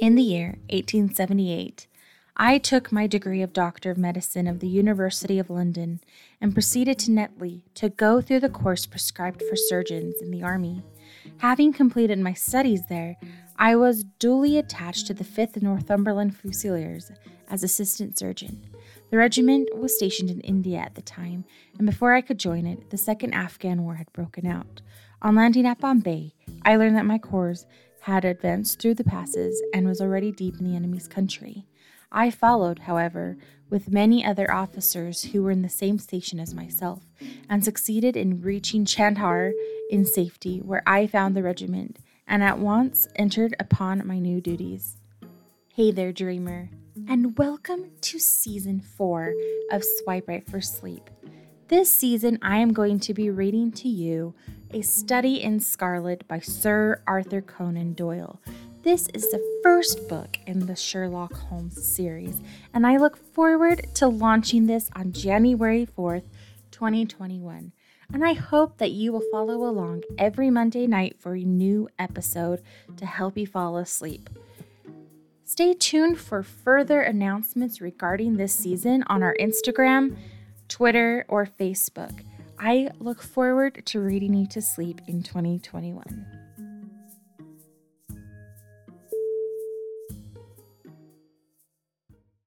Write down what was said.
In the year 1878, I took my degree of Doctor of Medicine of the University of London and proceeded to Netley to go through the course prescribed for surgeons in the Army. Having completed my studies there, I was duly attached to the 5th Northumberland Fusiliers as assistant surgeon. The regiment was stationed in India at the time, and before I could join it, the Second Afghan War had broken out. On landing at Bombay, I learned that my corps had advanced through the passes and was already deep in the enemy's country. I followed, however, with many other officers who were in the same station as myself, and succeeded in reaching Candahar in safety, where I found the regiment and at once entered upon my new duties. Hey there, dreamer, and welcome to season four of Swipe Right for Sleep. This season, I am going to be reading to you A Study in Scarlet by Sir Arthur Conan Doyle. This is the first book in the Sherlock Holmes series, and I look forward to launching this on January 4th, 2021. And I hope that you will follow along every Monday night for a new episode to help you fall asleep. Stay tuned for further announcements regarding this season on our Instagram Twitter, or Facebook. I look forward to reading you to sleep in 2021.